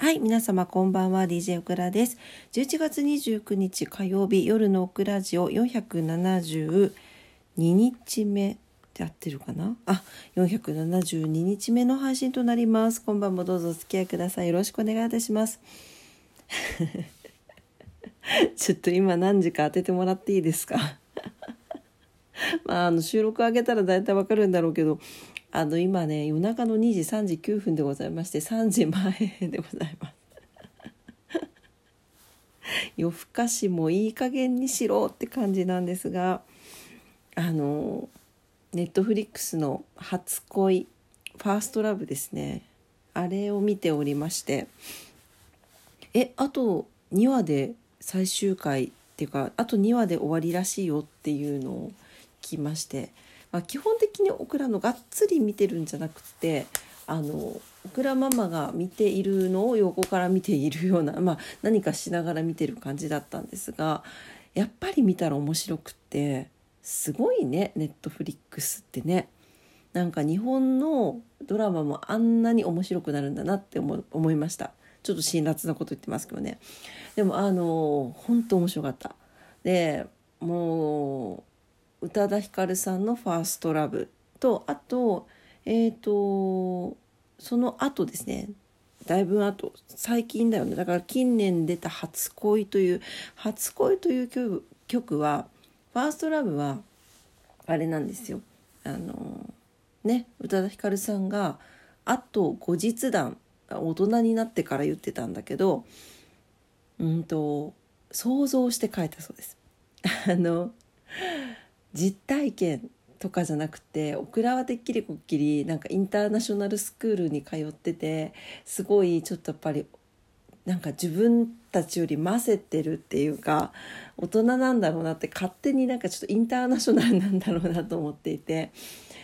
はい、皆様こんばんは、DJ オクラです。11月29日火曜日夜のオクラジオ472日目って合ってるかな？あ、472日目の配信となります。今晩もどうぞお付き合いください。よろしくお願いいたします。ちょっと今何時か当ててもらっていいですか？まあ、あの収録上げたら大体わかるんだろうけどあの今ね夜中の2時3時9分でございまして3時前でございます。夜更かしもいい加減にしろって感じなんですがあのネットフリックスの「初恋ファーストラブ」ですね。あれを見ておりまして。えあと2話で最終回っていうかあと2話で終わりらしいよっていうのを聞きまして、まあ、基本的にオクラのがっつり見てるんじゃなくてあのオクラママが見ているのを横から見ているような、まあ、何かしながら見てる感じだったんですがやっぱり見たら面白くってすごいねネットフリックスってね。なんか日本のドラマもあんなに面白くなるんだなって思思いました。ちょっと辛辣なこと言ってますけどね。でもあの本当面白かった。でもう宇多田ヒカルさんの「ファーストラブとあとえっ、とその後ですねだいぶ後最近だよねだから近年出た「初恋」という「初恋」という曲曲はファーストラブはあれなんですよあのね宇多田ヒカルさんがあと後日談大人になってから言ってたんだけどうんと想像して書いたそうです。あの実体験とかじゃなくてオクラはてっきりこっきりなんかインターナショナルスクールに通っててすごいちょっとやっぱりなんか自分たちより混ぜてるっていうか大人なんだろうなって勝手になんかちょっとインターナショナルなんだろうなと思っていて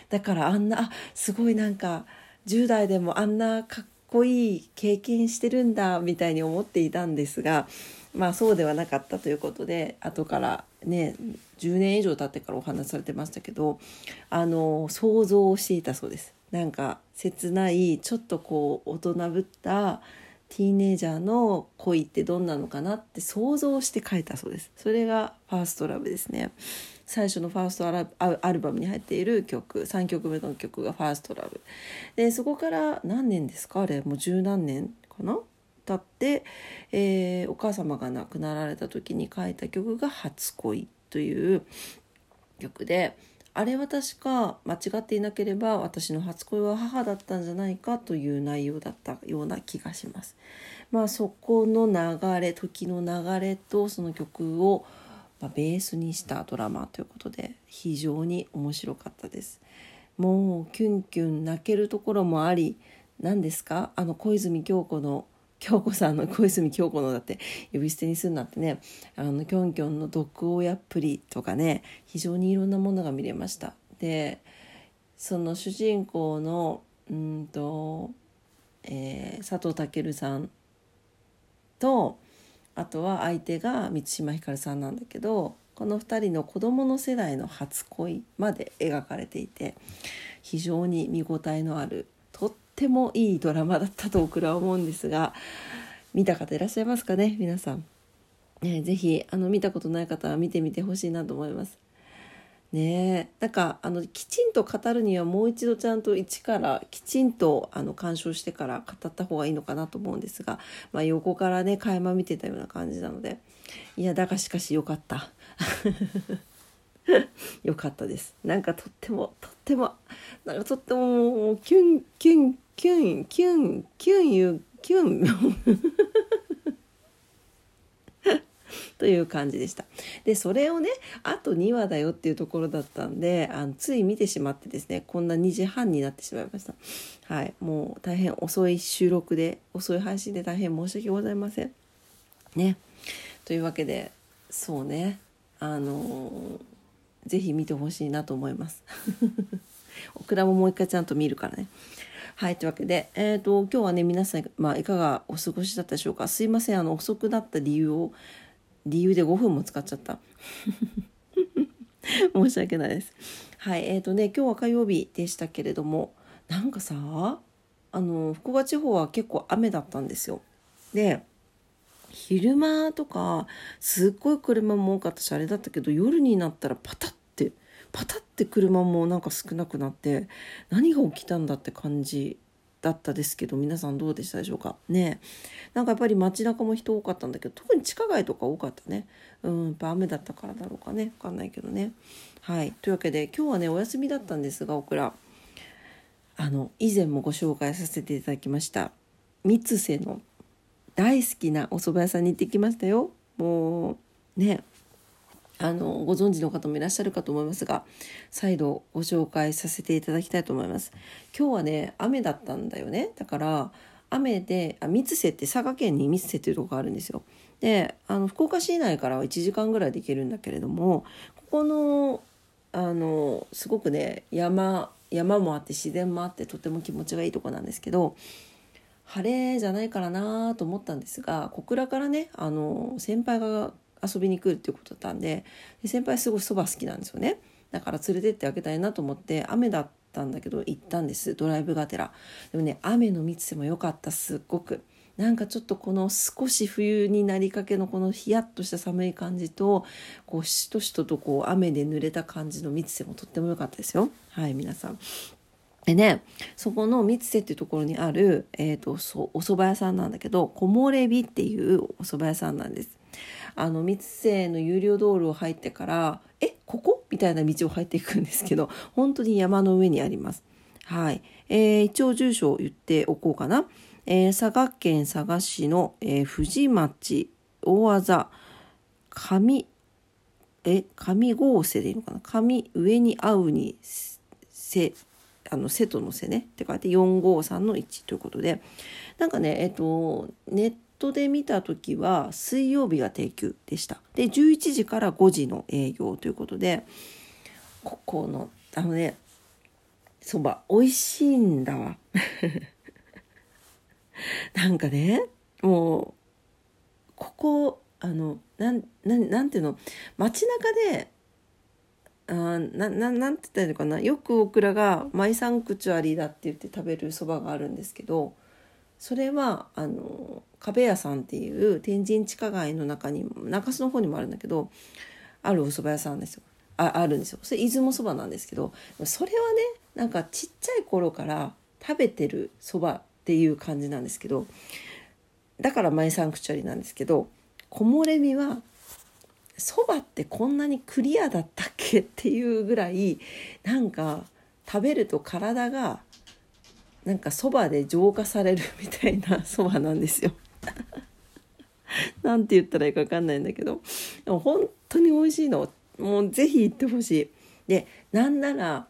だからあんなあすごいなんか10代でもあんなかっこいい経験してるんだみたいに思っていたんですがまあそうではなかったということで後からね10年以上経ってからお話しされてましたけどあの想像をしていたそうです。なんか切ないちょっとこう大人ぶったティーネイジャーの恋ってどんなのかなって想像して書いたそうです。それがファーストラブですね。最初のファーストアラアルバムに入っている曲3曲目の曲が「ファーストラブでそこから何年ですか？あれもう十何年かな？経って、えー、お母様が亡くなられた時に書いた曲が「初恋」という曲であれは確か間違っていなければ私の初恋は母だったんじゃないかという内容だったような気がします。まあそこの流れ時の流れとその曲をまあ、ベースにしたドラマということで非常に面白かったです。もうキュンキュン泣けるところもあり何ですか？あの小泉京子の京子さんの小泉京子のだって呼び捨てにするなってねあのキョンキョンの毒親っぷりとかね非常にいろんなものが見れました。でその主人公のうんと、えー、佐藤健さんとあとは相手が満島ひかるさんなんだけどこの2人の子どもの世代の初恋まで描かれていて非常に見応えのあるってもいいドラマだったと僕らは思うんですが見た方いらっしゃいますかね皆さん。ね、ぜひあの見たことない方は見てみてほしいなと思います。ねなんかあのきちんと語るにはもう一度ちゃんと一からきちんとあの鑑賞してから語った方がいいのかなと思うんですが、まあ、横からね垣間見てたような感じなのでいやだがしかしよかった よかったですなんかとってもとってもなんかとってももうキュンキュンキュンキュンキュンいうキュン という感じでした。でそれをねあと2話だよっていうところだったんであのつい見てしまってですねこんな2時半になってしまいました。はいもう大変遅い収録で遅い配信で大変申し訳ございません。ねというわけでそうねあのー、ぜひ見てほしいなと思います。オクラももう一回ちゃんと見るからね。はいというわけで、えーと、今日はね皆さん、まあ、いかがお過ごしだったでしょうかすいませんあの遅くなった理由を理由で5分も使っちゃった 申し訳ないですはいえーとね今日は火曜日でしたけれどもなんかさあの福岡地方は結構雨だったんですよで昼間とかすっごい車も多かったしあれだったけど夜になったらパタッてパタッて車もなんか少なくなって何が起きたんだって感じだったですけど皆さんどうでしたでしょうか？ねなんかやっぱり街中も人多かったんだけど特に地下街とか多かったね。うんやっぱ雨だったからだろうかね。分かんないけどね。はい。というわけで今日はねお休みだったんですがオクラ。あの以前もご紹介させていただきました。三瀬の大好きなお蕎麦屋さんに行ってきましたよ。もうねあのご存知の方もいらっしゃるかと思いますが再度ご紹介させていただきたいと思います。今日はね雨だったんだよね。だから雨であ三瀬って佐賀県に三瀬というとこがあるんですよ。であの福岡市内からは1時間ぐらいで行けるんだけれどもここのあのすごくね山山もあって自然もあってとても気持ちがいいとこなんですけど晴れじゃないからなと思ったんですが小倉からねあの先輩が遊びに来るっていうことだったんでで先輩すごいそば好きなんですよね。だから連れてってあげたいなと思って雨だったんだけど行ったんですドライブがてら。でもね雨の三つでも良かったすっごく。なんかちょっとこの少し冬になりかけのこのヒヤッとした寒い感じとこうしとしととこう雨で濡れた感じの三つでもとっても良かったですよ。はい皆さん。でねそこの三瀬っていうところにある、えーと、そお蕎麦屋さんなんだけど木漏れ日っていうお蕎麦屋さんなんです。あの三瀬の有料道路を入ってからえここ？みたいな道を入っていくんですけど本当に山の上にあります。はい、えー、一応住所を言っておこうかな。えー、佐賀県佐賀市の、えー、富士町大あざ上え上郷瀬でいいのかな？上上に合うにせあの瀬戸の瀬ね。って書いて453の1ということで。なんかねえっとネットで見た時は水曜日が定休でした。で11時から5時の営業ということでここのあのねそば美味しいんだわ。なんかねもうここあのなんなんなんていうの？街中であなななんて言ったらいいのかな？よくオクラがマイサンクチュアリーだって言って食べるそばがあるんですけどそれはあの壁屋さんっていう天神地下街の中に中洲の方にもあるんだけどあるお蕎麦屋さんですよ。ああるんですよ。それ出雲そばなんですけどそれはねなんかちっちゃい頃から食べてるそばっていう感じなんですけどだからマイサンクチュアリーなんですけど木漏れ日はそばってこんなにクリアだったっけっていうぐらいなんか食べると体がなんかそばで浄化されるみたいな そばなんですよ。なんて言ったらいいか分かんないんだけどでも本当に美味しいのもうぜひ行ってほしい。でなんなら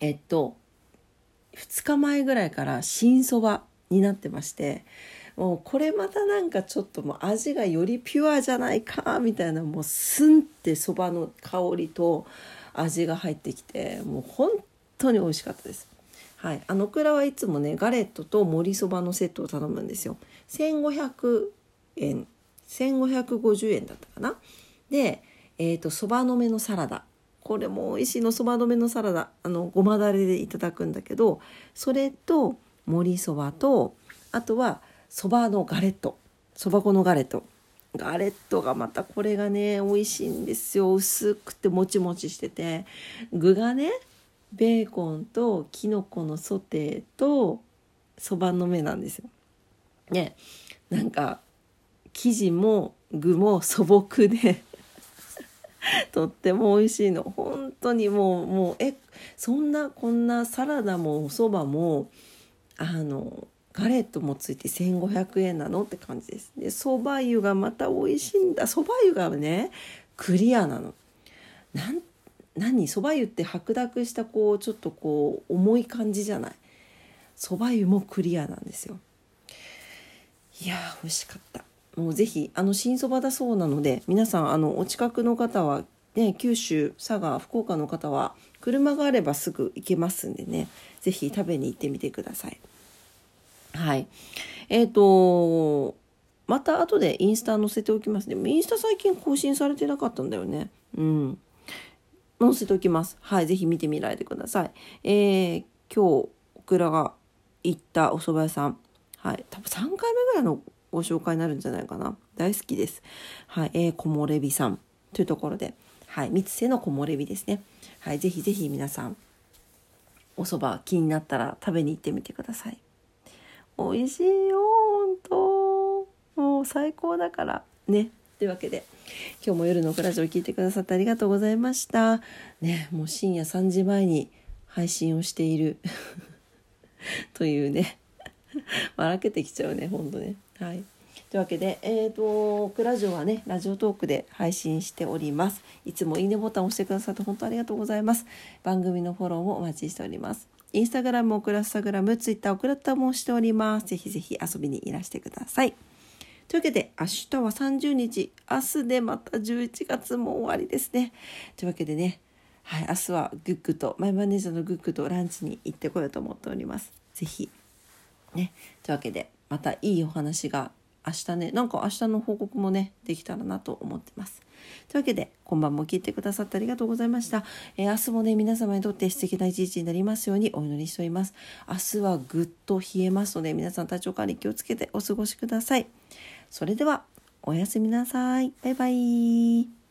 えっと2日前ぐらいから新そばになってましてもうこれまたなんかちょっともう味がよりピュアじゃないかみたいなもうスンってそばの香りと味が入ってきてもう本当に美味しかったです。はい、あのくらはいつもねガレットと盛りそばのセットを頼むんですよ。1500円1550円だったかな。でえっ、ー、とそばのめのサラダこれも美味しいのそばのめのサラダあのごまだれでいただくんだけどそれと盛りそばとあとはそばのガレット。そば粉のガレット。ガレットがまたこれがね美味しいんですよ。薄くてもちもちしてて。具がねベーコンときのこのソテーとそばの芽なんですよ。ねなんか生地も具も素朴で。とっても美味しいの。本当にもうもうえそんなこんなサラダもおそばもあのガレットもついて1500円なのって感じです。で、蕎麦湯がまた美味しいんだ。蕎麦湯がね、クリアなの。なん、何？蕎麦湯って白濁したこう、ちょっとこう、重い感じじゃない。蕎麦湯もクリアなんですよ。いやー、美味しかった。もうぜひ、あの、新そばだそうなので、皆さん、あの、お近くの方は、ね、九州、佐賀、福岡の方は、車があればすぐ行けますんでね、ぜひ食べに行ってみてください。はい。えっ、ー、と、また後でインスタ載せておきますね。インスタ最近更新されてなかったんだよね。うん。載せておきます。はい。ぜひ見てみられてください。えー、今日、オクラが行ったお蕎麦屋さん。はい。多分3回目ぐらいのご紹介になるんじゃないかな大好きですはいえー、木漏れ日さんというところではい三つ瀬の木漏れ日ですねはいぜひぜひ皆さんお蕎麦気になったら食べに行ってみてください美味しいよ本当。もう最高だから。ね。というわけで今日も夜のクラジオを聞いてくださってありがとうございました。ねもう深夜3時前に配信をしている。というね。笑けてきちゃうねほんとね。はい。というわけで、えーと、クラジオはねラジオトークで配信しております。いつもいいねボタンを押してくださって本当ありがとうございます。番組のフォローもお待ちしております。インスタグラム、オクラスタグラム、ツイッター、オクラッタもしております。ぜひぜひ遊びにいらしてください。というわけで、明日は30日、明日でまた11月も終わりですね。というわけでね、はい、明日はグッグと、マイマネージャーのグッグとランチに行ってこようと思っております。ぜひ。ね。というわけで、またいいお話が明日ね、なんか明日の報告もね、できたらなと思ってます。というわけで、今晩も聞いてくださってありがとうございました。えー、明日もね、皆様にとって素敵な一日になりますようにお祈りしております。明日はぐっと冷えますので、皆さん体調管理気をつけてお過ごしください。それでは、おやすみなさい。バイバイ。